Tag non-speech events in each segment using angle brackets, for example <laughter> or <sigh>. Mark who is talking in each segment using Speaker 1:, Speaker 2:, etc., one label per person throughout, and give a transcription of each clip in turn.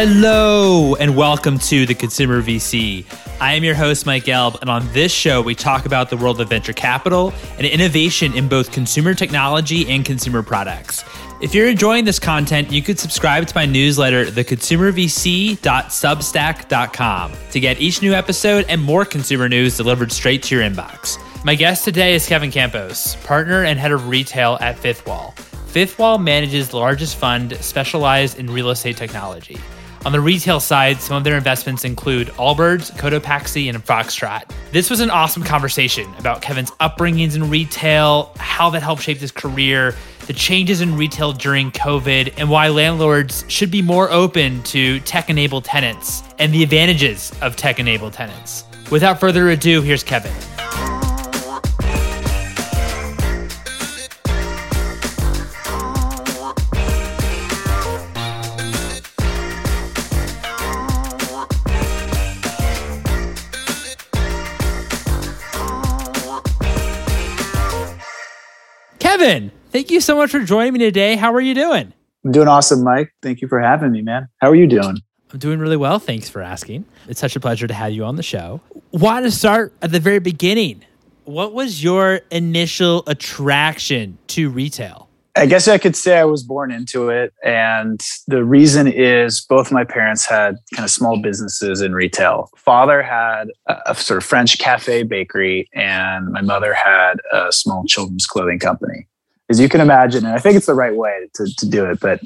Speaker 1: Hello, and welcome to the Consumer VC. I am your host, Mike Gelb, and on this show, we talk about the world of venture capital and innovation in both consumer technology and consumer products. If you're enjoying this content, you could subscribe to my newsletter, theconsumervc.substack.com, to get each new episode and more consumer news delivered straight to your inbox. My guest today is Kevin Campos, partner and head of retail at Fifth Wall. Fifth Wall manages the largest fund specialized in real estate technology. On the retail side, some of their investments include Allbirds, Cotopaxi, and Foxtrot. This was an awesome conversation about Kevin's upbringings in retail, how that helped shape his career, the changes in retail during COVID, and why landlords should be more open to tech enabled tenants and the advantages of tech enabled tenants. Without further ado, here's Kevin. Kevin, thank you so much for joining me today. How are you doing?
Speaker 2: I'm doing awesome, Mike. Thank you for having me, man. How are you doing?
Speaker 1: I'm doing really well. Thanks for asking. It's such a pleasure to have you on the show. Want to start at the very beginning? What was your initial attraction to retail?
Speaker 2: I guess I could say I was born into it. And the reason is both my parents had kind of small businesses in retail. Father had a, sort of French cafe bakery, and my mother had a small children's clothing company. As you can imagine, and I think it's the right way to, to do it, but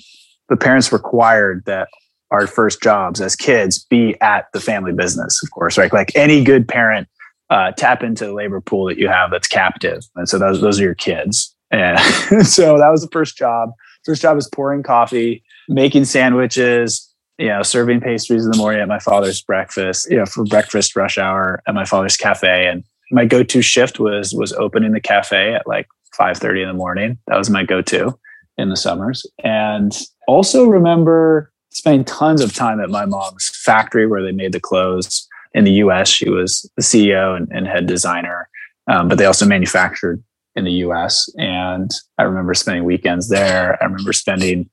Speaker 2: the parents required that our first jobs as kids be at the family business, of course, right? Like any good parent, uh, tap into the labor pool that you have that's captive. And so those, those are your kids. And <laughs> so that was the first job. First job was pouring coffee, making sandwiches, you know, serving pastries in the morning at my father's breakfast, you know, for breakfast rush hour at my father's cafe. And my go-to shift was was opening the cafe at like 5:30 in the morning. That was my go-to in the summers. And also remember spending tons of time at my mom's factory where they made the clothes in the US. She was the CEO and, and head designer, um, but they also manufactured in the US. And I remember spending weekends there. I remember spending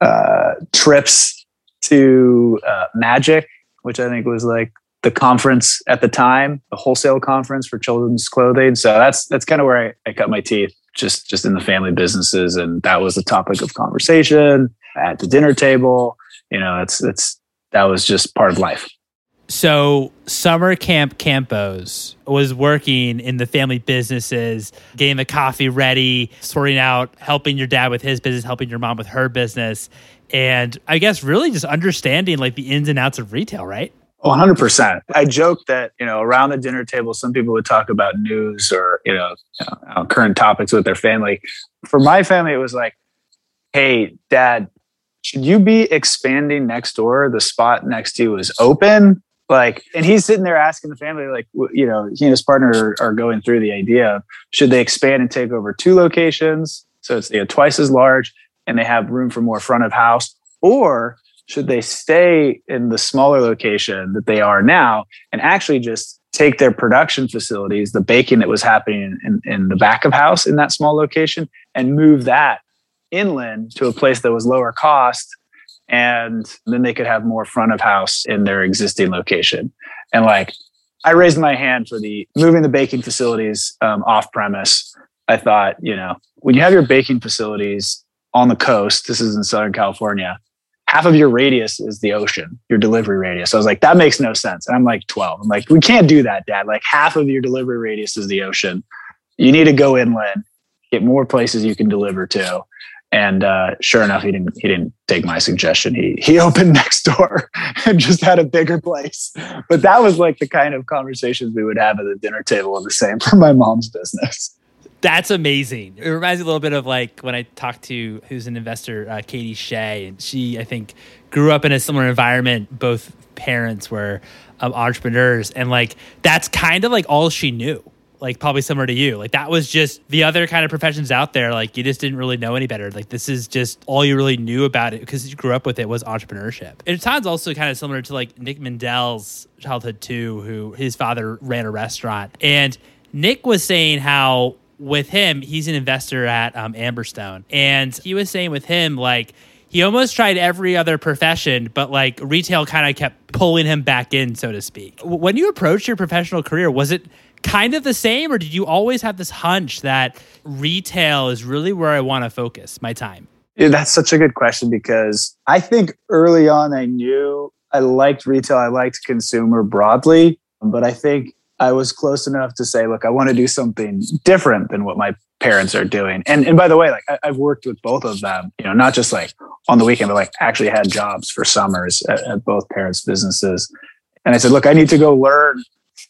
Speaker 2: uh, trips to uh, Magic, which I think was like the conference at the time, the wholesale conference for children's clothing. So that's that's kind of where I, I cut my teeth, just just in the family businesses, and that was the topic of conversation at the dinner table. You know, it's it's that was just part of life.
Speaker 1: So, Summer Camp Campos was working in the family businesses, getting the coffee ready, sorting out, helping your dad with his business, helping your mom with her business. And I guess really just understanding like the ins and outs of retail, right?
Speaker 2: 100%. I joke that, you know, around the dinner table, some people would talk about news or, you know, you know, uh, current topics with their family. For my family, it was like, hey, dad, should you be expanding next door? The spot next to you is open like and he's sitting there asking the family like you know he and his partner are, going through the idea of should they expand and take over two locations so it's you know, twice as large and they have room for more front of house? Or should they stay in the smaller location that they are now and actually just take their production facilities the baking that was happening in, in the back of house in that small location and move that inland to a place that was lower cost and then they could have more front of house in their existing location. And like, I raised my hand for the moving the baking facilities um, off premise. I thought, you know, when you have your baking facilities on the coast, this is in Southern California, half of your radius is the ocean, your delivery radius. So I was like, that makes no sense. And I'm like 12. I'm like, we can't do that, dad. Like half of your delivery radius is the ocean. You need to go inland, get more places you can deliver to. And uh, sure enough, he didn't. He didn't take my suggestion. He he <laughs> opened next door and just had a bigger place. But that was like the kind of conversations we would have at the dinner table. And the same for my mom's business.
Speaker 1: That's amazing. It reminds me a little bit of like when I talked to who's an investor, uh, Katie Shea, and she I think grew up in a similar environment. Both parents were um, entrepreneurs, and like that's kind of like all she knew like probably similar to you. Like that was just the other kind of professions out there. Like you just didn't really know any better. Like this is just all you really knew about it because you grew up with it was entrepreneurship. And it sounds also kind of similar to like Nick Mindell's childhood too, who his father ran a restaurant. And Nick was saying how with him, he's an investor at um, Amberstone. And he was saying with him, like, he almost tried every other profession, but like retail kind of kept pulling him back in, so to speak. When you approached your professional career, was it kind of the same, or did you always have this hunch that retail is really where I want to focus my time?
Speaker 2: Yeah, that's such a good question because I think early on I knew I liked retail, I liked consumer broadly, but I think I was close enough to say, look, I want to do something different than what my parents are doing. And and by the way, like I, have worked with both of them, you know, not just like on the weekend, but like actually had jobs for summers at, at both parents' businesses. And I said, look, I need to go learn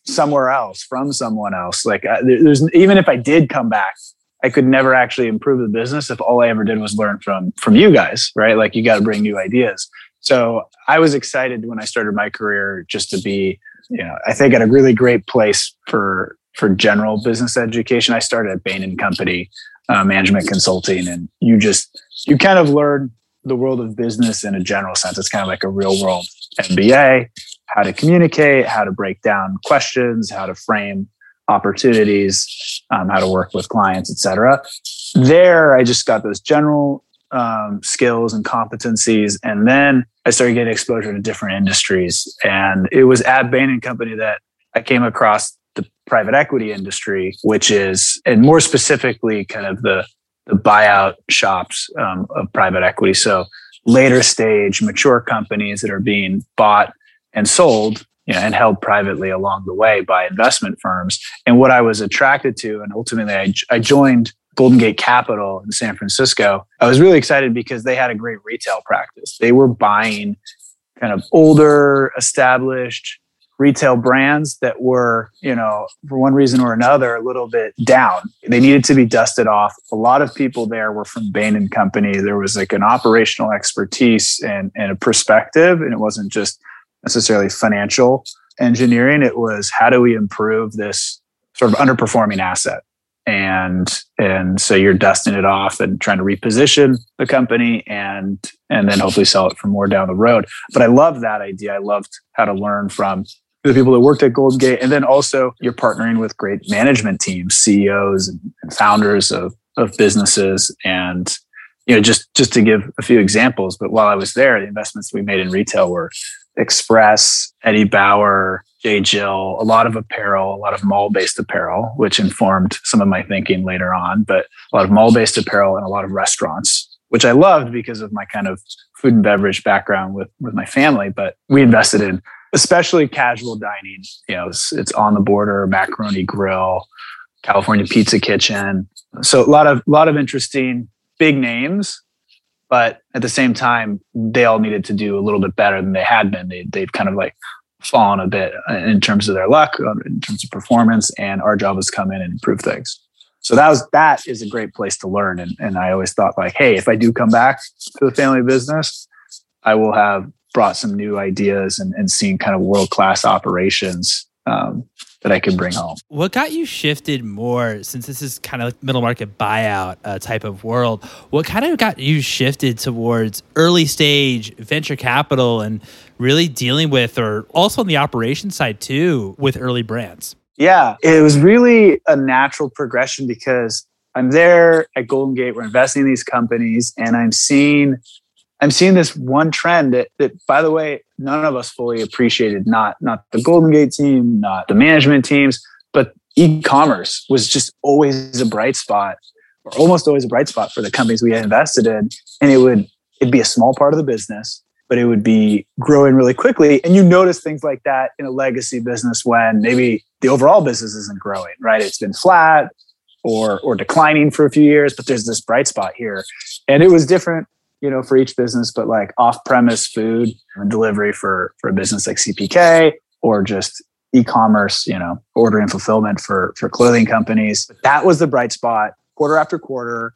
Speaker 2: somewhere else from someone else. Like uh, there's even if I did come back, I could never actually improve the business if all I ever did was learn from from you guys, right? Like you got to bring new ideas. So I was excited when I started my career just to be, you know, I think at a really great place for for general business education. I started at Bain and Company uh, Management Consulting, and you just you kind of learn the world of business in a general sense. It's kind of like a real world MBA, how to communicate, how to break down questions, how to frame opportunities, um, how to work with clients, etc. There, I just got those general um, skills and competencies, and then I started getting exposure to different industries. And it was at Bain and Company that I came across the private equity industry, which is, and more specifically, kind of the the buyout shops um, of private equity. So later stage, mature companies that are being bought and sold you know, and held privately along the way by investment firms. And what I was attracted to, and ultimately I, I joined Golden Gate Capital in San Francisco. I was really excited because they had a great retail practice. They were buying kind of older, established retail brands that were, you know, for one reason or another, a little bit down. They needed to be dusted off. A lot of people there were from Bain and Company. There was like an operational expertise and, and a perspective, and it wasn't just necessarily financial engineering. It was how do we improve this sort of underperforming asset? and and so you're dusting it off and trying to reposition the company and and then hopefully sell it for more down the road but i love that idea i loved how to learn from the people that worked at Golden Gate. And then also you're partnering with great management teams, CEOs and, founders of, of businesses. And, you know, just, just to give a few examples, but while I was there, the investments we made in retail were Express, Eddie Bauer, J. Jill, a lot of apparel, a lot of mall based apparel, which informed some of my thinking later on, but a lot of mall based apparel and a lot of restaurants, which I loved because of my kind of food and beverage background with, with my family. But we invested in especially casual dining. You know, it's, it's on the border, macaroni grill, California Pizza Kitchen. So a lot of lot of interesting big names, but at the same time, they all needed to do a little bit better than they had been. They they've kind of like fallen a bit in terms of their luck, uh, in terms of performance, and our job is come in and improve things. So that was that is a great place to learn. And and I always thought like, hey, if I do come back to the family business, I will have brought some new ideas and, and kind of world class operations um, that I could bring home.
Speaker 1: What got you shifted more since this is kind of like middle market buyout uh, type of world? What kind of got you shifted towards early stage venture capital and really dealing with, or also on the operation side too, with early brands?
Speaker 2: Yeah, it was really a natural progression because I'm there at Golden Gate. We're investing in these companies, and I'm seeing I'm seeing this one trend that, that, by the way, none of us fully appreciated. Not not the Golden Gate team, not the management teams, but e-commerce was just always a bright spot, or almost always a bright spot for the companies we had invested in. And it would it'd be a small part of the business, but it would be growing really quickly. And you notice things like that in a legacy business when maybe the overall business isn't growing, right? It's been flat or or declining for a few years, but there's this bright spot here. And it was different you know, for each business, but like off-premise food and delivery for for a business like CPK or just e-commerce, you know, ordering fulfillment for for clothing companies. That was the bright spot quarter after quarter.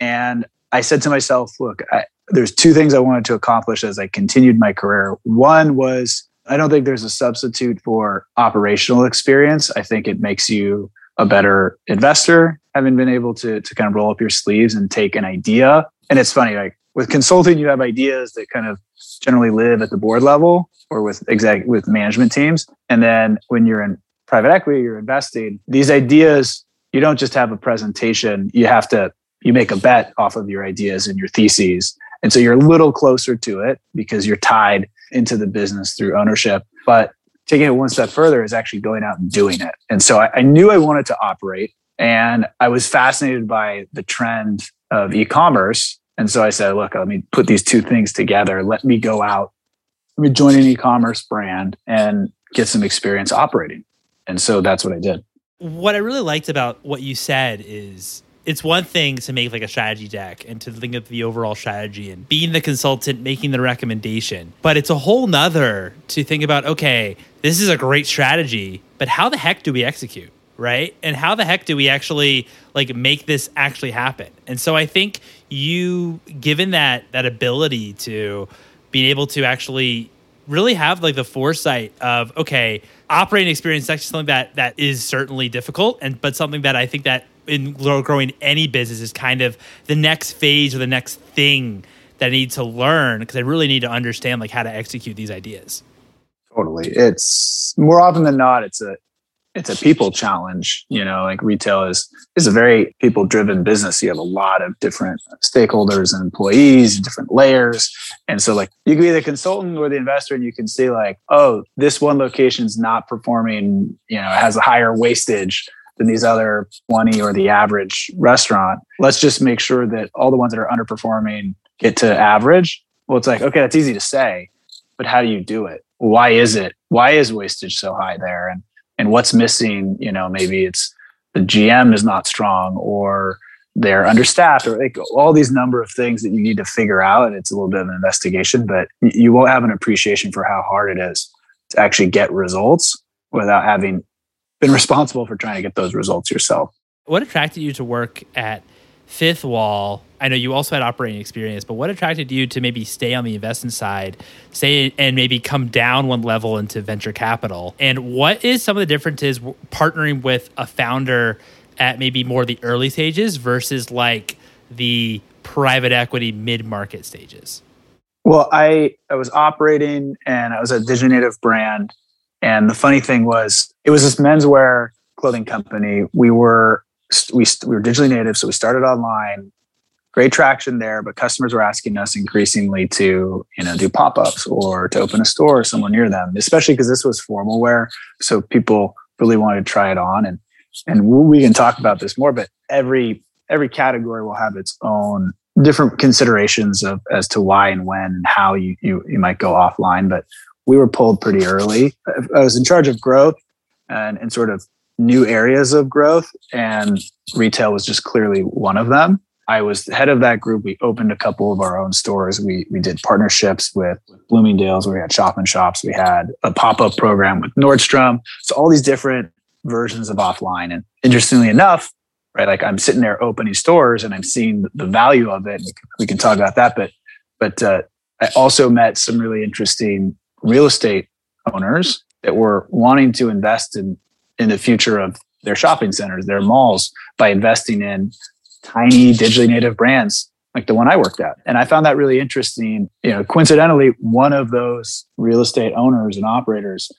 Speaker 2: And I said to myself, look, I, there's two things I wanted to accomplish as I continued my career. One was I don't think there's a substitute for operational experience. I think it makes you a better investor, having been able to, to kind of roll up your sleeves and take an idea. And it's funny, like with consulting, you have ideas that kind of generally live at the board level or with exec with management teams. And then when you're in private equity, you're investing, these ideas, you don't just have a presentation, you have to you make a bet off of your ideas and your theses And so you're a little closer to it because you're tied into the business through ownership. But taking it one step further is actually going out and doing it. And so I, I knew I wanted to operate and I was fascinated by the trend of e commerce. And so I said, look, let me put these two things together. Let me go out, let me join an e commerce brand and get some experience operating. And so that's what I did.
Speaker 1: What I really liked about what you said is it's one thing to make like a strategy deck and to think of the overall strategy and being the consultant making the recommendation but it's a whole nother to think about okay this is a great strategy but how the heck do we execute right and how the heck do we actually like make this actually happen and so i think you given that that ability to being able to actually really have like the foresight of okay operating experience is actually something that that is certainly difficult and but something that i think that in growing any business is kind of the next phase or the next thing that I need to learn because I really need to understand like how to execute these ideas.
Speaker 2: Totally. It's more often than not, it's a it's a people challenge. You know, like retail is is a very people driven business. You have a lot of different stakeholders and employees, different layers. And so like you can be the consultant or the investor and you can see like, oh, this one location's not performing, you know, has a higher wastage than these other 20 or the average restaurant. Let's just make sure that all the ones that are underperforming get to average. Well, it's like, okay, that's easy to say, but how do you do it? Why is it? Why is wastage so high there? And and what's missing? You know, maybe it's the GM is not strong or they're understaffed or like all these number of things that you need to figure out. And it's a little bit of an investigation, but you won't have an appreciation for how hard it is to actually get results without having been responsible for trying to get those results yourself.
Speaker 1: What attracted you to work at Fifth Wall? I know you also had operating experience, but what attracted you to maybe stay on the investment side, say, and maybe come down one level into venture capital? And what is some of the differences partnering with a founder at maybe more the early stages versus like the private equity mid market stages?
Speaker 2: Well, I I was operating and I was a digital native brand and the funny thing was, it was this menswear clothing company. We were we, we were digitally native, so we started online. Great traction there, but customers were asking us increasingly to you know do pop ups or to open a store somewhere near them, especially because this was formal wear. So people really wanted to try it on, and and we can talk about this more. But every every category will have its own different considerations of as to why and when and how you you, you might go offline. But we were pulled pretty early. I was in charge of growth and, and sort of new areas of growth, and retail was just clearly one of them. I was the head of that group. We opened a couple of our own stores. We we did partnerships with Bloomingdale's where we had shop and shops. We had a pop-up program with Nordstrom. So all these different versions of offline. And interestingly enough, right, like I'm sitting there opening stores and I'm seeing the value of it. We can talk about that, but but uh, I also met some really interesting real estate owners that were wanting to invest in in the future of their shopping centers, their malls, by investing in tiny digitally native brands like the one I worked at. And I found that really interesting. You know, coincidentally, one of those real estate owners and operators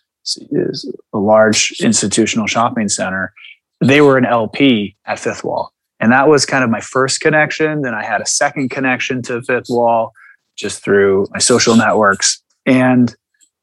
Speaker 2: is a large institutional shopping center. They were an LP at Fifth Wall. And that was kind of my first connection. Then I had a second connection to Fifth Wall just through my social networks. And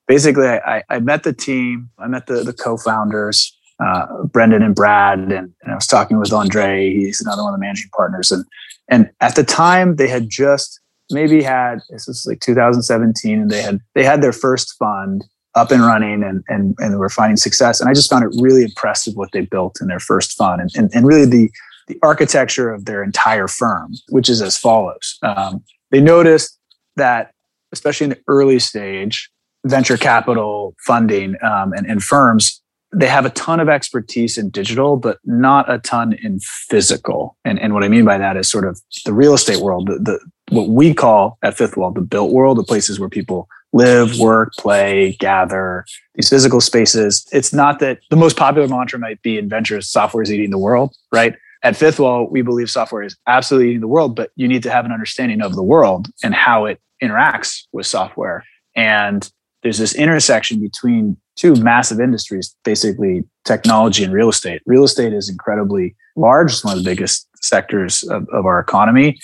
Speaker 2: basically, I, I met the team. I met the, the co-founders, uh, Brendan and Brad, and, and, I was talking with Andre. He's another one of the managing partners. And and at the time, they had just maybe had this was like 2017, and they had they had their first fund up and running, and and and were finding success. And I just found it really impressive what they built in their first fund, and and, and really the the architecture of their entire firm, which is as follows. Um, they noticed that, especially in the early stage, venture capital funding um, and, and firms, they have a ton of expertise in digital, but not a ton in physical. And, and what I mean by that is sort of the real estate world, the, the what we call at Fifth Wall the built world, the places where people live, work, play, gather, these physical spaces. It's not that the most popular mantra might be in ventures, software is eating the world, right? At Fifth Wall, we believe software is absolutely eating the world, but you need to have an understanding of the world and how it interacts with software. And there's this intersection between two massive industries, basically technology and real estate. Real estate is incredibly large. It's one of the biggest sectors of, of our economy.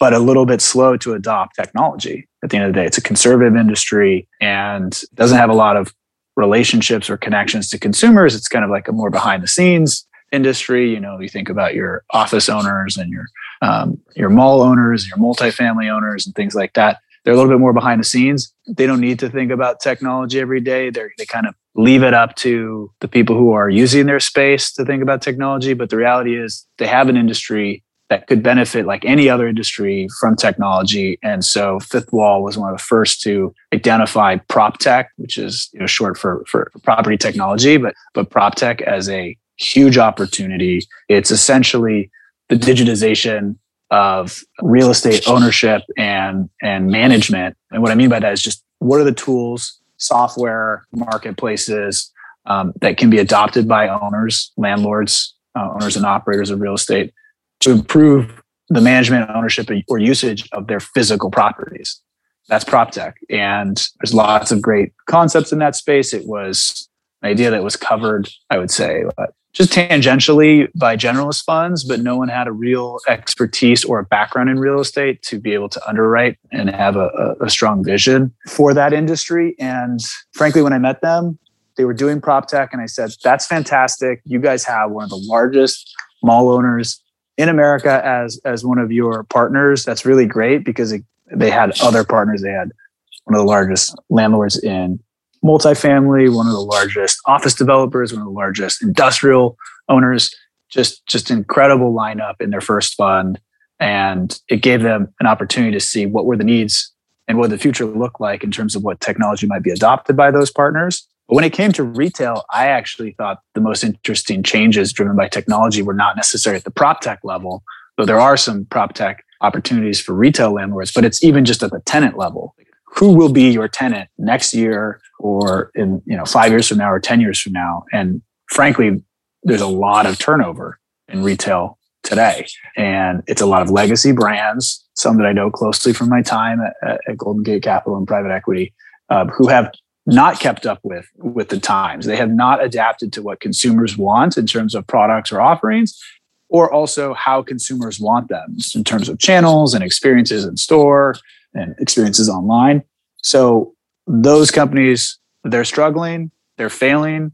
Speaker 2: but a little bit slow to adopt technology. At the end of the day, it's a conservative industry and doesn't have a lot of relationships or connections to consumers. It's kind of like a more behind the scenes industry. You know, you think about your office owners and your um, your mall owners, your multifamily owners, and things like that. They're a little bit more behind the scenes. They don't need to think about technology every day. They they kind of leave it up to the people who are using their space to think about technology. But the reality is, they have an industry that could benefit like any other industry from technology. And so Fifth Wall was one of the first to identify prop tech, which is you know short for for property technology, but but prop tech as a huge opportunity. It's essentially the digitization of real estate ownership and and management. And what I mean by that is just what are the tools, software, marketplaces um, that can be adopted by owners, landlords, uh, owners and operators of real estate to improve the management, ownership, or usage of their physical properties. That's prop tech. And there's lots of great concepts in that space. It was an idea that was covered, I would say, just tangentially by generalist funds, but no one had a real expertise or a background in real estate to be able to underwrite and have a, a strong vision for that industry. And frankly, when I met them, they were doing prop tech, and I said, That's fantastic. You guys have one of the largest mall owners in America as as one of your partners. That's really great because it, they had other partners. They had one of the largest landlords in multifamily, one of the largest office developers, one of the largest industrial owners. Just just incredible lineup in their first fund, and it gave them an opportunity to see what were the needs and what the future looked like in terms of what technology might be adopted by those partners but when it came to retail, I actually thought the most interesting changes driven by technology were not necessarily at the prop tech level, though there are some prop tech opportunities for retail landlords, but it's even just at the tenant level. Who will be your tenant next year or in, you know, five years from now or 10 years from now? And frankly, there's a lot of turnover in retail today. And it's a lot of legacy brands, some that I know closely from my time at, at Golden Gate Capital and private equity, uh, who have not kept up with with the times. They have not adapted to what consumers want in terms of products or offerings, or also how consumers want them in terms of channels and experiences in store and experiences online. So those companies, they're struggling, they're failing,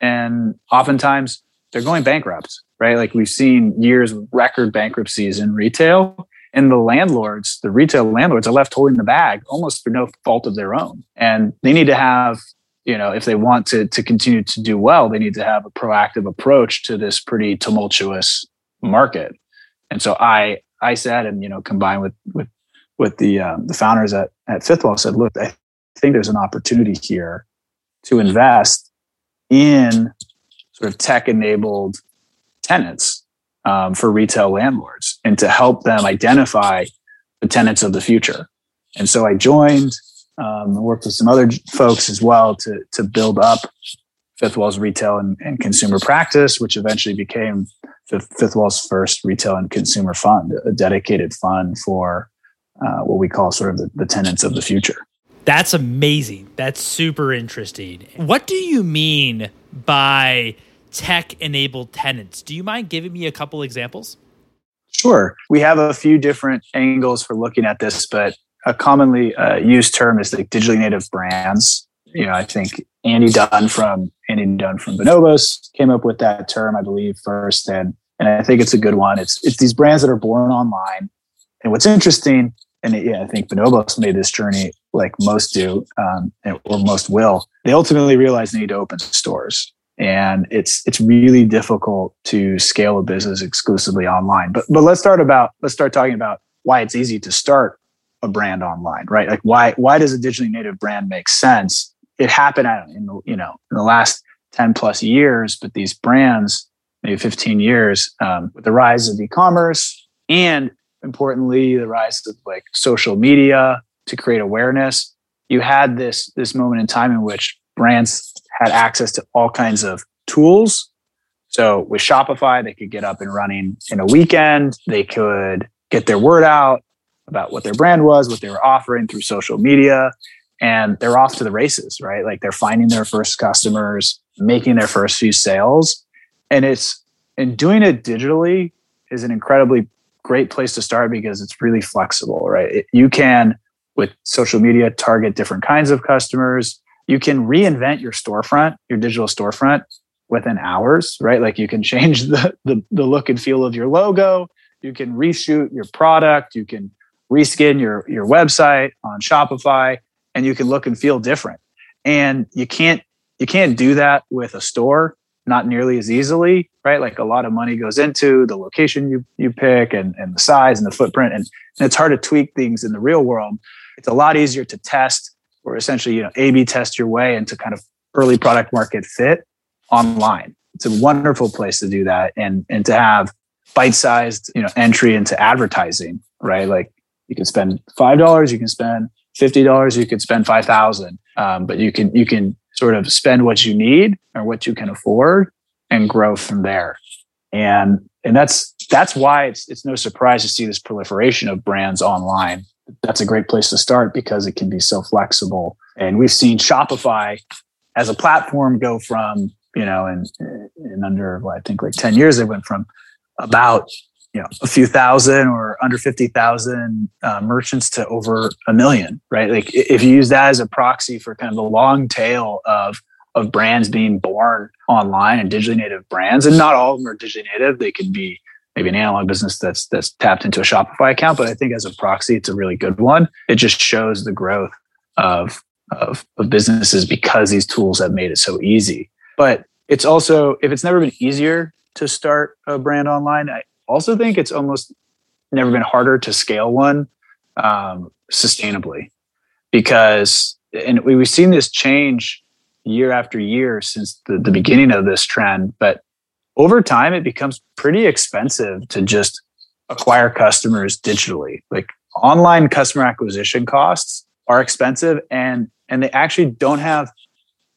Speaker 2: and oftentimes they're going bankrupt, right? Like we've seen years of record bankruptcies in retail and the landlords, the retail landlords, are left holding the bag almost for no fault of their own. And they need to have, you know, if they want to to continue to do well, they need to have a proactive approach to this pretty tumultuous market. And so I I said, and you know, combined with with with the um, the founders at at Fifth Wall, said, look, I think there's an opportunity here to invest in sort of tech enabled tenants um, for retail landlords and to help them identify the tenants of the future. And so I joined, um, worked with some other folks as well to, to build up Fifth Wall's retail and, and consumer practice, which eventually became Fifth, Fifth Wall's first retail and consumer fund, a dedicated fund for uh, what we call sort of the, the tenants of the future.
Speaker 1: That's amazing. That's super interesting. What do you mean by tech enabled tenants. Do you mind giving me a couple examples?
Speaker 2: Sure. We have a few different angles for looking at this, but a commonly uh, used term is like digitally native brands. You know, I think Andy Dunn from Andy Dunn from Bonobos came up with that term, I believe, first, and and I think it's a good one. It's it's these brands that are born online. And what's interesting, and yeah, I think Bonobos made this journey like most do, um, or most will. They ultimately realize they need to open stores. And it's it's really difficult to scale a business exclusively online. But but let's start about let's start talking about why it's easy to start a brand online right? Like why why does a digitally native brand make sense? It happened in the you know in the last 10 plus years but these brands maybe 15 years um, with the rise of e-commerce and importantly the rise of like social media to create awareness you had this this moment in time in which brands had access to all kinds of tools. So with Shopify, they could get up and running in a weekend. They could get their word out about what their brand was, what they were offering through social media, and they're off to the races, right? Like they're finding their first customers, making their first few sales. And it's and doing it digitally is an incredibly great place to start because it's really flexible, right? It, you can, with social media, target different kinds of customers. You can reinvent your storefront, your digital storefront within hours, right? Like you can change the, the, the look and feel of your logo. You can reshoot your product. You can reskin your, your website on Shopify and you can look and feel different. And you can't, you can't do that with a store not nearly as easily, right? Like a lot of money goes into the location you you pick and, and the size and the footprint. And, and it's hard to tweak things in the real world. It's a lot easier to test or essentially, you know, A B test your way into kind of early product market fit online. It's a wonderful place to do that and and to have bite-sized, you know, entry into advertising, right? Like you can spend five dollars, you can spend fifty dollars, you could spend five thousand. Um, but you can you can sort of spend what you need or what you can afford and grow from there. And and that's that's why it's it's no surprise to see this proliferation of brands online. That's a great place to start because it can be so flexible. And we've seen Shopify as a platform go from, you know, in in under well, I think like 10 years, it went from about you know a few thousand or under 50,000 uh, merchants to over a million right like if you use that as a proxy for kind of the long tail of of brands being born online and digitally native brands and not all of them are digitally native they could be maybe an analog business that's that's tapped into a Shopify account but I think as a proxy it's a really good one. It just shows the growth of of, of businesses because these tools have made it so easy. But it's also if it's never been easier to start a brand online I, also think it's almost never been harder to scale one um, sustainably. Because and we, we've seen this change year after year since the, the beginning of this trend but over time it becomes pretty expensive to just acquire customers digitally like online customer acquisition costs are expensive and and they actually don't have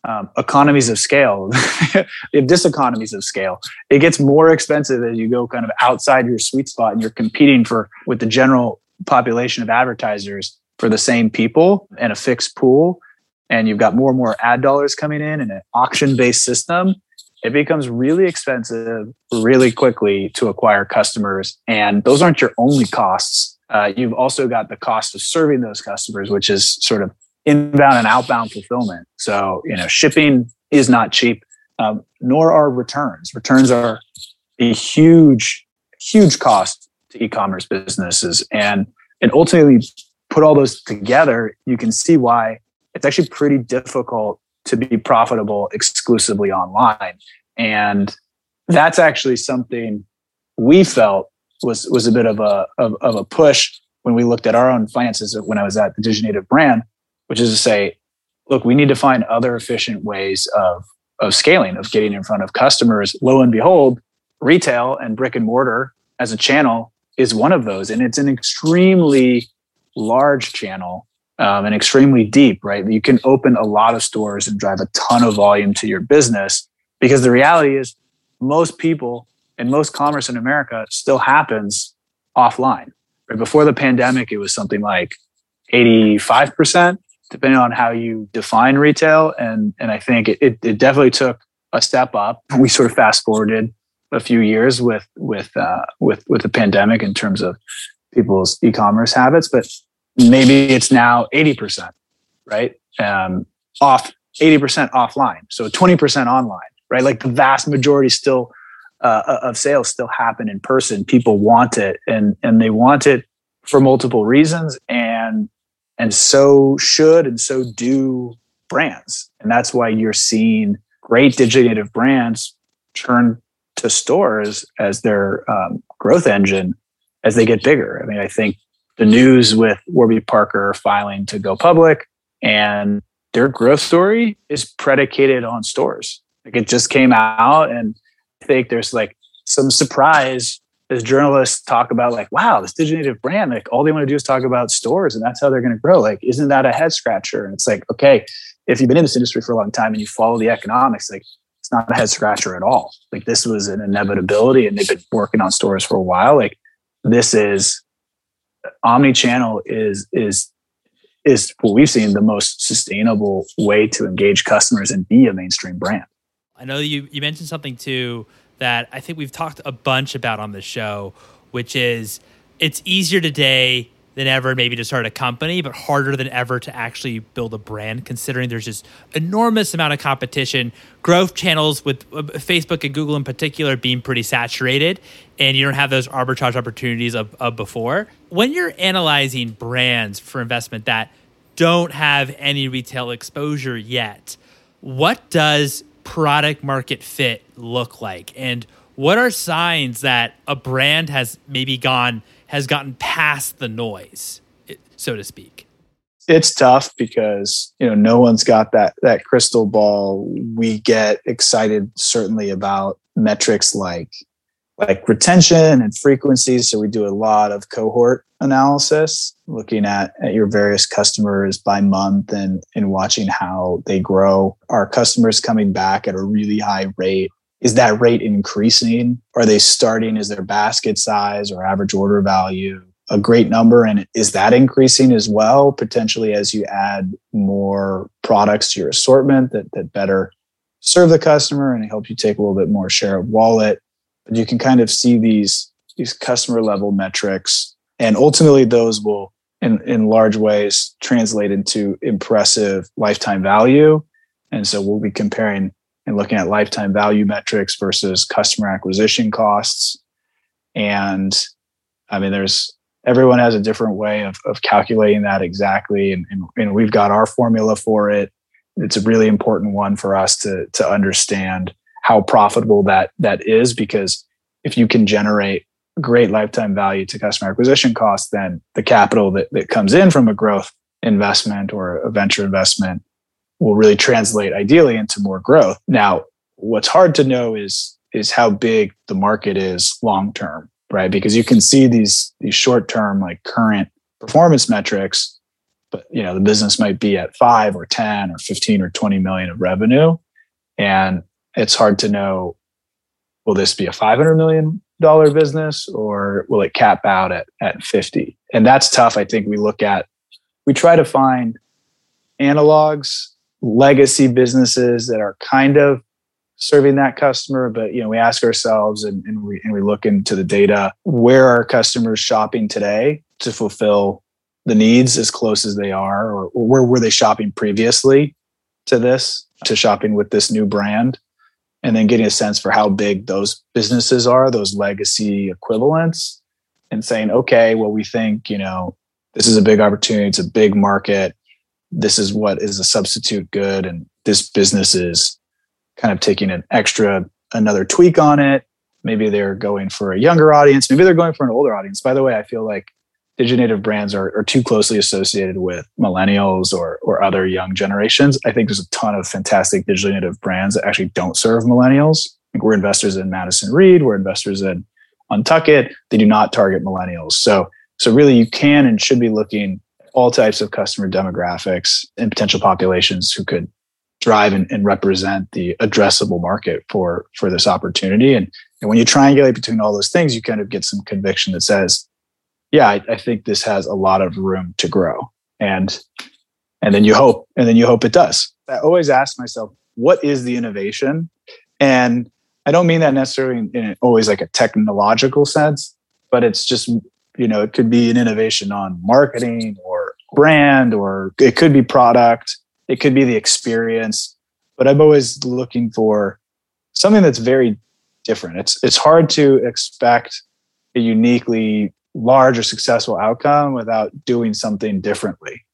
Speaker 2: um, economies of scale, <laughs> They have diseconomies of scale. It gets more expensive as you go kind of outside your sweet spot and you're competing for with the general population of advertisers for the same people and a fixed pool. And you've got more and more ad dollars coming in and an auction based system. It becomes really expensive really quickly to acquire customers. And those aren't your only costs. Uh, you've also got the cost of serving those customers, which is sort of inbound and outbound fulfillment. So, you know, shipping is not cheap, um, nor are returns. Returns are a huge, huge cost to e-commerce businesses, and and ultimately put all those together, you can see why it's actually pretty difficult to be profitable exclusively online. And that's actually something we felt was was a bit of a of, of a push when we looked at our own finances when I was at the Diginative brand which is to say, look, we need to find other efficient ways of of scaling, of getting in front of customers. Lo and behold, retail and brick and mortar as a channel is one of those, and it's an extremely large channel um, and extremely deep. Right, you can open a lot of stores and drive a ton of volume to your business because the reality is most people and most commerce in America still happens offline. Right before the pandemic, it was something like 85% depending on how you define retail. And and I think it, it, it definitely took a step up. We sort of fast forwarded a few years with with uh, with with the pandemic in terms of people's e-commerce habits, but maybe it's now eighty percent, right? Um, off eighty percent offline, so twenty percent online, right? Like the vast majority still uh, of sales still happen in person. People want it, and and they want it for multiple reasons, and and so should and so do brands. And that's why you're seeing great digital native brands turn to stores as their um, growth engine as they get bigger. I mean, I think the news with Warby Parker filing to go public and their growth story is predicated on stores. Like it just came out, and I think there's like some surprise as journalists talk about like, wow, this digital native brand, like all they want to do is talk about stores and that's how they're going to grow. Like, isn't that a head scratcher? And it's like, okay, if you've been in this industry for a long time and you follow the economics, like it's not a head scratcher at all. Like this was an inevitability and they've been working on stores for a while. Like this is omni-channel is is is what we've seen the most sustainable way to engage customers and be a mainstream brand.
Speaker 1: I know you you mentioned something too that I think we've talked a bunch about on the show, which is it's easier today than ever maybe to start a company, but harder than ever to actually build a brand considering there's just enormous amount of competition. Growth channels with uh, Facebook and Google in particular being pretty saturated and you don't have those arbitrage opportunities of, of before. When you're analyzing brands for investment that don't have any retail exposure yet, what does product market fit look like? And what are signs that a brand has maybe gone – has gotten past the noise, so to speak?
Speaker 2: It's tough because you know no one's got that that crystal ball. We get excited certainly about metrics like like retention and frequency. So we do a lot of cohort analysis, looking at, at your various customers by month and, and watching how they grow. Are customers coming back at a really high rate? Is that rate increasing? Are they starting? Is their basket size or average order value a great number? And is that increasing as well, potentially as you add more products to your assortment that, that better serve the customer and help you take a little bit more share of wallet? But you can kind of see these, these customer level metrics. And ultimately, those will, in, in large ways, translate into impressive lifetime value. And so we'll be comparing and looking at lifetime value metrics versus customer acquisition costs. And I mean, there's everyone has a different way of, of calculating that exactly. And, and, and we've got our formula for it. It's a really important one for us to, to understand how profitable that that is because if you can generate great lifetime value to customer acquisition costs, then the capital that, that comes in from a growth investment or a venture investment will really translate ideally into more growth. Now, what's hard to know is is how big the market is long term, right? Because you can see these these short term like current performance metrics, but you know the business might be at five or ten or fifteen or twenty million of revenue, and it's hard to know will this be a five hundred million dollar business or will it cap out at at fifty? And that's tough. I think we look at we try to find analogs legacy businesses that are kind of serving that customer but you know we ask ourselves and, and, we, and we look into the data where are customers shopping today to fulfill the needs as close as they are or, or where were they shopping previously to this to shopping with this new brand? And then getting a sense for how big those businesses are those legacy equivalents and saying okay well we think you know this is a big opportunity. It's a big market this is what is a substitute good and this business is kind of taking an extra another tweak on it. Maybe they're going for a younger audience. Maybe they're going for an older audience. By the way i feel like digital native brands are, are too closely associated with millennials or, or other young generations. I think there's a ton of fantastic digital native brands that actually don't serve millennials. We're investors in madison reed. We're investors in untuckit. They do not target millennials. So so really you can and should be looking all types of customer demographics and potential populations who could drive and, and, represent the addressable market for for this opportunity. And, and when you triangulate between all those things you kind of get some conviction that says yeah I, I think this has a lot of room to grow. And and then you hope and then you hope it does. I always ask myself what is the innovation? And i don't mean that necessarily in, in always like a technological sense but it's just you know it could be an innovation on marketing or brand or it could be product it could be the experience but i'm always looking for something that's very different. It's it's hard to expect a uniquely large or successful outcome without doing something differently.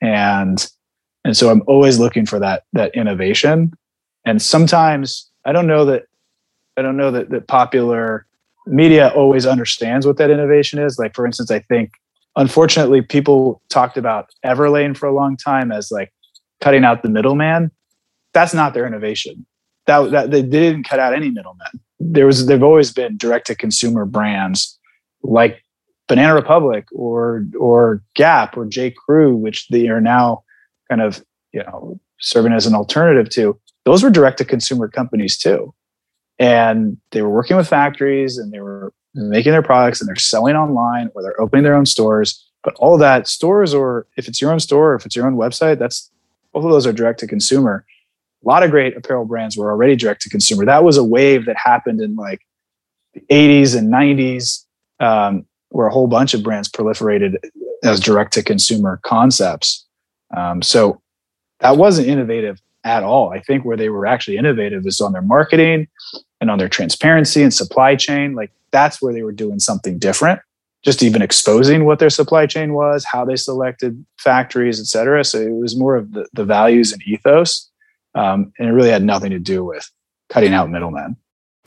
Speaker 2: And and so i'm always looking for that that innovation. And sometimes i don't know that i don't know that that popular media always understands what that innovation is. Like, for instance, I think unfortunately people talked about Everlane for a long time as like cutting out the middleman. That's not their innovation. That, that they didn't cut out any middlemen. There was there've always been direct to consumer brands like Banana Republic or or Gap or J. Crew, which they are now kind of you know serving as an alternative to. Those were direct to consumer companies too and they were working with factories and they were making their products and they're selling online or they're opening their own stores but all that stores or if it's your own store or if it's your own website that's both of those are direct to consumer a lot of great apparel brands were already direct to consumer that was a wave that happened in like the 80s and 90s um, where a whole bunch of brands proliferated as direct to consumer concepts. Um, so that wasn't innovative at all. I think where they were actually innovative is on their marketing and on their transparency and supply chain. Like that's where they were doing something different. Just even exposing what their supply chain was, how they selected factories, et cetera. So it was more of the, the values and ethos. Um, and it really had nothing to do with cutting out middlemen.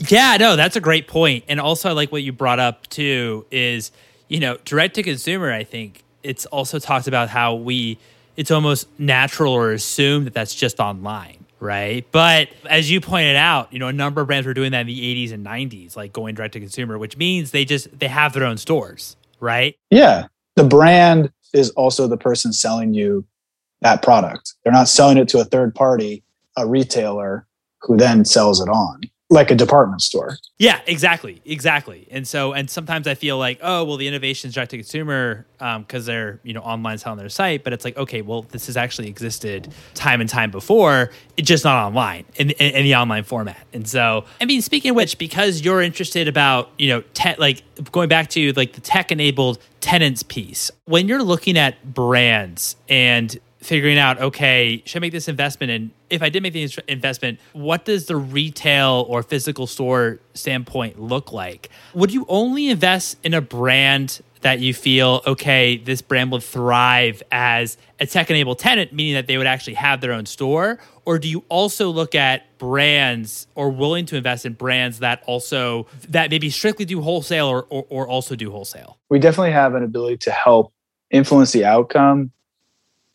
Speaker 1: Yeah, no, that's a great point. And also, I like what you brought up too is, you know, direct to consumer, I think it's also talked about how we, it's almost natural or assumed that that's just online, right? But as you pointed out, you know, a number of brands were doing that in the 80s and 90s, like going direct to consumer, which means they just, they have their own stores, right?
Speaker 2: Yeah. The brand is also the person selling you that product. They're not selling it to a third party, a retailer who then sells it on like a department store.
Speaker 1: Yeah, exactly, exactly. And so, and sometimes I feel like, oh, well, the innovation is direct to consumer because um, they're you know online selling their site, but it's like, okay, well, this has actually existed time and time before. It's just not online in, in, in the online format. And so, I mean, speaking of which, because you're interested about you know, te- like going back to like the tech enabled tenants piece, when you're looking at brands and figuring out, okay, should I make this investment? And if I did make the investment, what does the retail or physical store standpoint look like? Would you only invest in a brand that you feel, okay, this brand would thrive as a tech enabled tenant, meaning that they would actually have their own store? Or do you also look at brands or willing to invest in brands that also, that maybe strictly do wholesale or, or, or also do wholesale?
Speaker 2: We definitely have an ability to help influence the outcome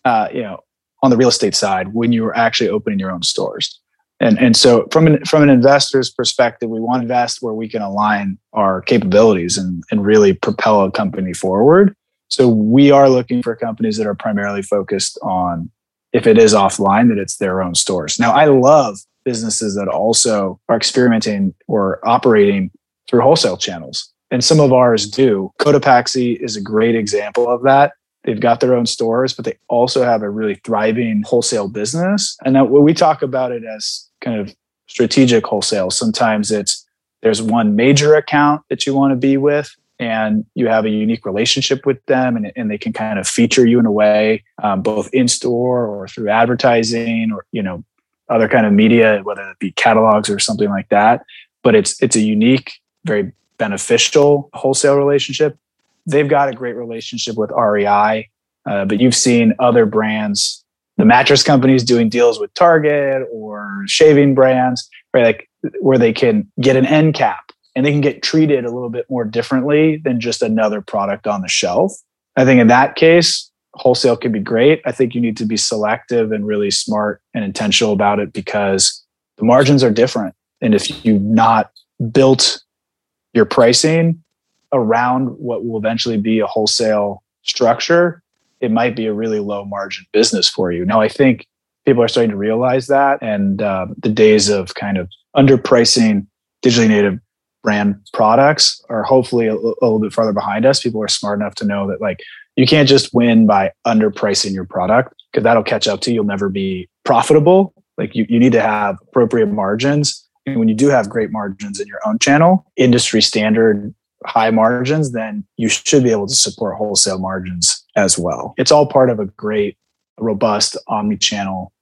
Speaker 2: uh, you know, on the real estate side when you are actually opening your own stores. And, and so from an, from an investor's perspective, we want to invest where we can align our capabilities and, and really propel a company forward. So we are looking for companies that are primarily focused on if it is offline, that it's their own stores. Now, I love businesses that also are experimenting or operating through wholesale channels. And some of ours do. Cotopaxi is a great example of that. They've got their own stores, but they also have a really thriving wholesale business. And that we talk about it as kind of strategic wholesale, sometimes it's there's one major account that you want to be with and you have a unique relationship with them and, and they can kind of feature you in a way um, both in store or through advertising or you know other kind of media whether it be catalogs or something like that. But it's it's a unique very beneficial wholesale relationship they've got a great relationship with REI, uh, but you've seen other brands, the mattress companies doing deals with Target or shaving brands, right? Like where they can get an end cap and they can get treated a little bit more differently than just another product on the shelf. I think in that case, wholesale can be great. I think you need to be selective and really smart and intentional about it because the margins are different. And if you've not built your pricing around what will eventually be a wholesale structure, it might be a really low margin business for you. Now, I think people are starting to realize that, and uh, the days of kind of underpricing digitally native brand products are hopefully a, a little bit farther behind us. People are smart enough to know that like you can't just win by underpricing your product because that'll catch up to you. You'll never be profitable. Like you, you need to have appropriate margins. And when you do have great margins in your own channel, industry standard high margins, then you should be able to support wholesale margins as well. It's all part of a great, robust omni-channel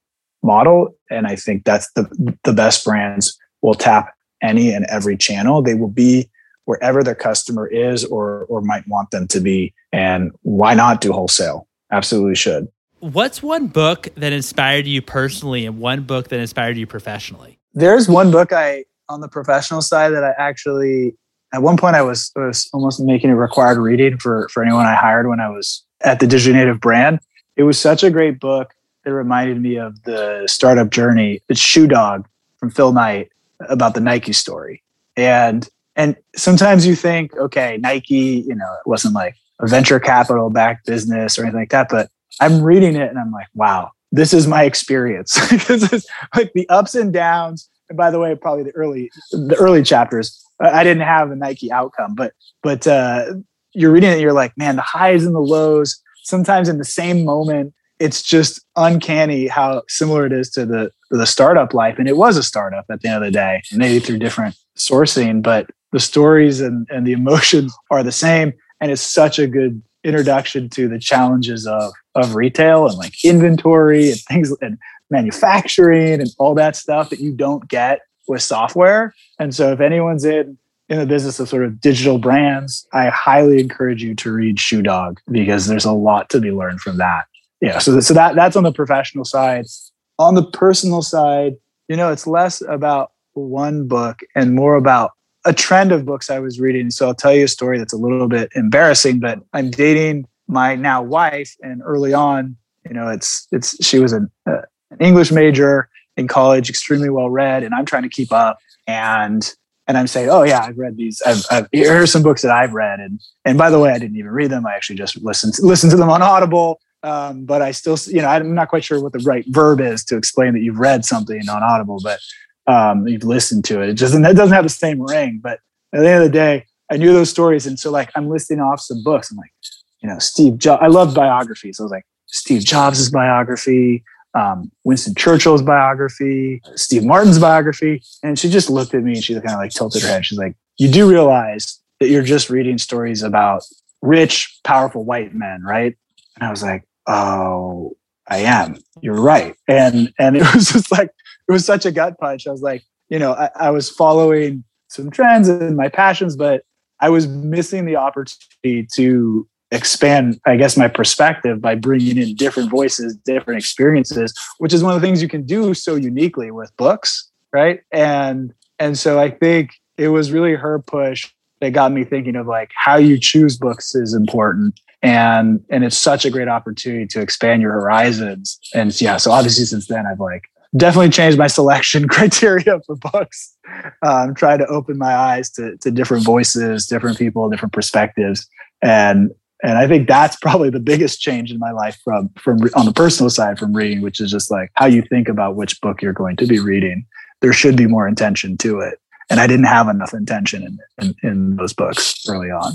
Speaker 2: model. And I think that's the, the best brands will tap any and every channel. They will be wherever their customer is or, or might want them to be. And why not do wholesale? Absolutely should.
Speaker 1: What's one book that inspired you personally and one book that inspired you professionally?
Speaker 2: There's one book I on the professional side that I actually at one point I was, was almost making a required reading for, for anyone I hired when I was at the Digital Native brand. It was such a great book that reminded me of the startup journey. It's Shoe Dog from Phil Knight about the Nike story. And and sometimes you think, okay, Nike, you know, it wasn't like a venture capital backed business or anything like that. But I'm reading it and I'm like, wow, this is my experience. <laughs> this is like the ups and downs. And by the way, probably the early the early chapters I didn't have a Nike outcome, but but uh, you're reading it, you're like, man, the highs and the lows. Sometimes in the same moment, it's just uncanny how similar it is to the the startup life. And it was a startup at the end of the day, maybe through different sourcing, but the stories and, and the emotions are the same. and it's such a good introduction to the challenges of of retail and like inventory and things and manufacturing and all that stuff that you don't get with software. And so if anyone's in in the business of sort of digital brands, I highly encourage you to read Shoe Dog because there's a lot to be learned from that. Yeah, so so that that's on the professional side. On the personal side, you know, it's less about one book and more about a trend of books I was reading. So I'll tell you a story that's a little bit embarrassing, but I'm dating my now wife, and early on, you know, it's it's she was an, uh, an English major in college, extremely well read, and I'm trying to keep up. And and I'm saying, oh yeah, I've read these. I've, I've here are some books that I've read, and and by the way, I didn't even read them. I actually just listened to, listened to them on Audible. Um, but I still, you know, I'm not quite sure what the right verb is to explain that you've read something on Audible, but um, you've listened to it. It doesn't it doesn't have the same ring. But at the end of the day, I knew those stories, and so like I'm listing off some books. I'm like, you know, Steve Jobs. I love biographies. I was like, Steve Jobs' biography, um, Winston Churchill's biography, Steve Martin's biography, and she just looked at me and she kind of like tilted her head. She's like, "You do realize that you're just reading stories about rich, powerful white men, right?" And I was like, "Oh." I am. You're right. And and it <laughs> was just like it was such a gut punch. I was like, you know, I, I was following some trends and my passions, but I was missing the opportunity to expand, I guess, my perspective by bringing in different voices, different experiences, which is one of the things you can do so uniquely with books, right? And and so I think it was really her push that got me thinking of like how you choose books is important and and it's such a great opportunity to expand your horizons and yeah so obviously since then i've like definitely changed my selection <laughs> criteria for books. Um, trying to open my eyes to, to different voices, different people, different perspectives, and and I think that's probably the biggest change in my life from from on the personal side from reading, which is just like how you think about which book you're going to be reading. There should be more intention to it, and I didn't have enough intention in in, in those books early on.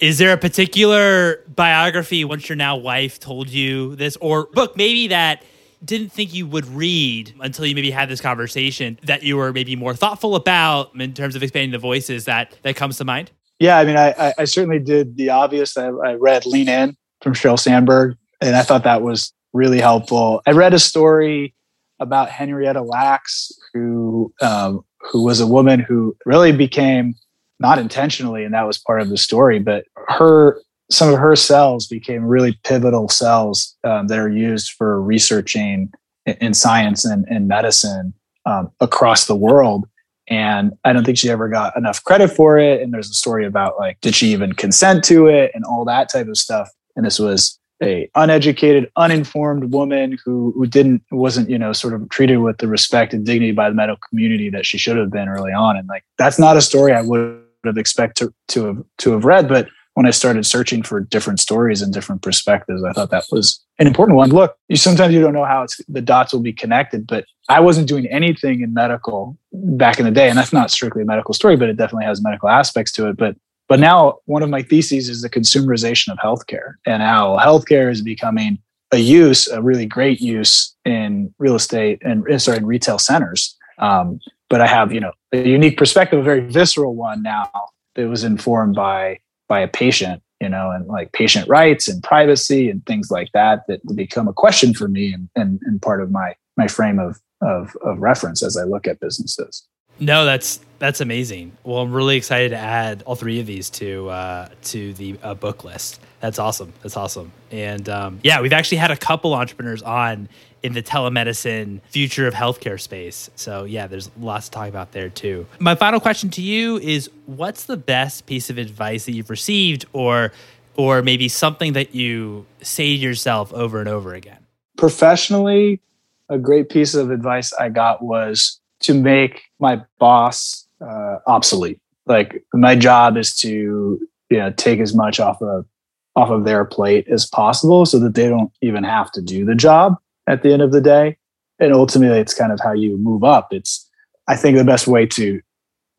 Speaker 1: Is there a particular biography once your now wife told you this, or book maybe that didn't think you would read until you maybe had this conversation that you were maybe more thoughtful about in terms of expanding the voices that that comes to mind?
Speaker 2: Yeah, I mean, I, I certainly did the obvious. I, I read Lean In from Sheryl Sandberg, and I thought that was really helpful. I read a story about Henrietta Lacks, who um, who was a woman who really became not intentionally, and that was part of the story, but her some of her cells became really pivotal cells um, that are used for researching in, in science and, and medicine um, across the world. And I don't think she ever got enough credit for it. And there's a story about like, did she even consent to it and all that type of stuff. And this was a uneducated, uninformed woman who who didn't wasn't you know sort of treated with the respect and dignity by the medical community that she should have been early on. And like that's not a story I would have expected to, to have to have read, but when I started searching for different stories and different perspectives, I thought that was an important one. Look, you sometimes you don't know how the dots will be connected, but I wasn't doing anything in medical back in the day, and that's not strictly a medical story, but it definitely has medical aspects to it. But but now one of my theses is the consumerization of healthcare and how healthcare is becoming a use, a really great use in real estate and uh, sorry, in retail centers. Um, but I have, you know, a unique perspective, a very visceral one now that was informed by by a patient you know and like patient rights and privacy and things like that that become a question for me and, and, and part of my my frame of, of of reference as i look at businesses.
Speaker 1: No that's that's amazing. Well i'm really excited to add all three of these to uh, to the uh, book list. That's awesome. That's awesome. And um, yeah we've actually had a couple entrepreneurs on in the telemedicine future of healthcare space. So yeah, there's lots to talk about there too. My final question to you is what's the best piece of advice that you've received or or maybe something that you say to yourself over and over again?
Speaker 2: Professionally, a great piece of advice I got was to make my boss uh, obsolete. Like my job is to you know take as much off of off of their plate as possible so that they don't even have to do the job at the end of the day. And ultimately, it's kind of how you move up. It's, I think, the best way to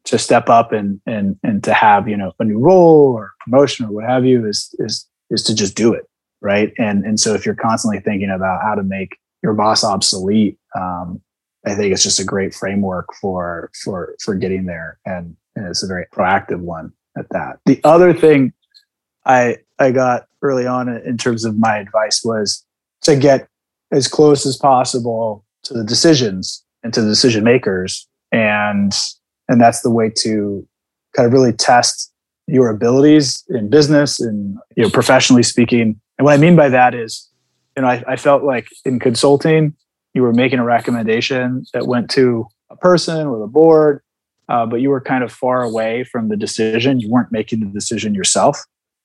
Speaker 2: to step up and and and to have you know a new role or promotion or what have you is is is to just do it right. And and so if you're constantly thinking about how to make your boss obsolete, um, I think it's just a great framework for for for getting there, and, and it's a very proactive one at that. The other thing I I got early on in terms of my advice was to get as close as possible to the decisions and to the decision makers. And and that's the way to kind of really test your abilities in business and you know professionally speaking. And what i mean by that is you know i, I felt like in consulting you were making a recommendation that went to a person or the board uh, but you were kind of far away from the decision. You weren't making the decision yourself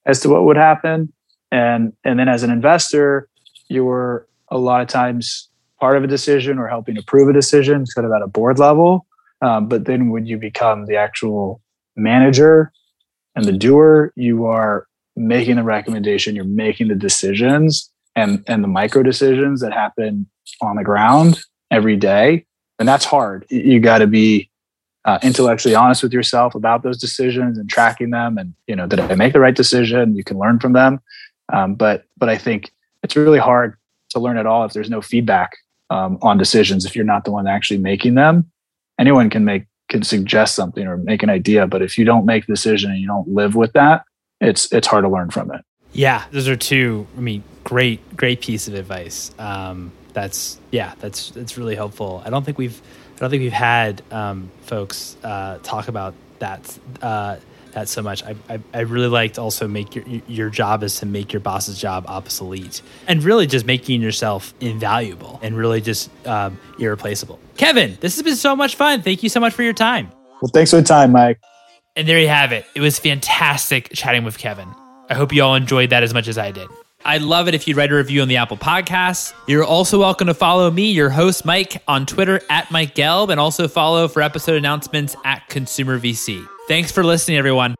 Speaker 2: as to what would happen. And and then as an investor you were a lot of times part of a decision or helping approve a decision sort of at a board level um, but then when you become the actual manager and the doer, you are making the recommendation, you're making the decisions and, and the micro decisions that happen on the ground every day. And that's hard. You got to be uh, intellectually honest with yourself about those decisions and tracking them. And, you know, did I make the right decision? You can learn from them. Um, but, but I think it's really hard to learn at all if there's no feedback um, on decisions, if you're not the one actually making them anyone can make can suggest something or make an idea but if you don't make the decision and you don't live with that it's it's hard to learn from it.
Speaker 1: Yeah those are two i mean great great piece of advice. Um, that's yeah that's that's really helpful. I don't think we've i don't think we've had um, folks uh, talk about that uh, that so much. I, I, I, really liked also make your your job is to make your boss's job obsolete and really just making yourself invaluable and really just um, irreplaceable. Kevin, this has been so much fun. Thank you so much for your time.
Speaker 2: Well, thanks for the time, Mike.
Speaker 1: And there you have it. It was fantastic chatting with Kevin. I hope you all enjoyed that as much as I did. I'd love it if you'd write a review on the Apple Podcasts. You're also welcome to follow me, your host, Mike, on Twitter at Mike Gelb, and also follow for episode announcements at Consumer VC. Thanks for listening, everyone.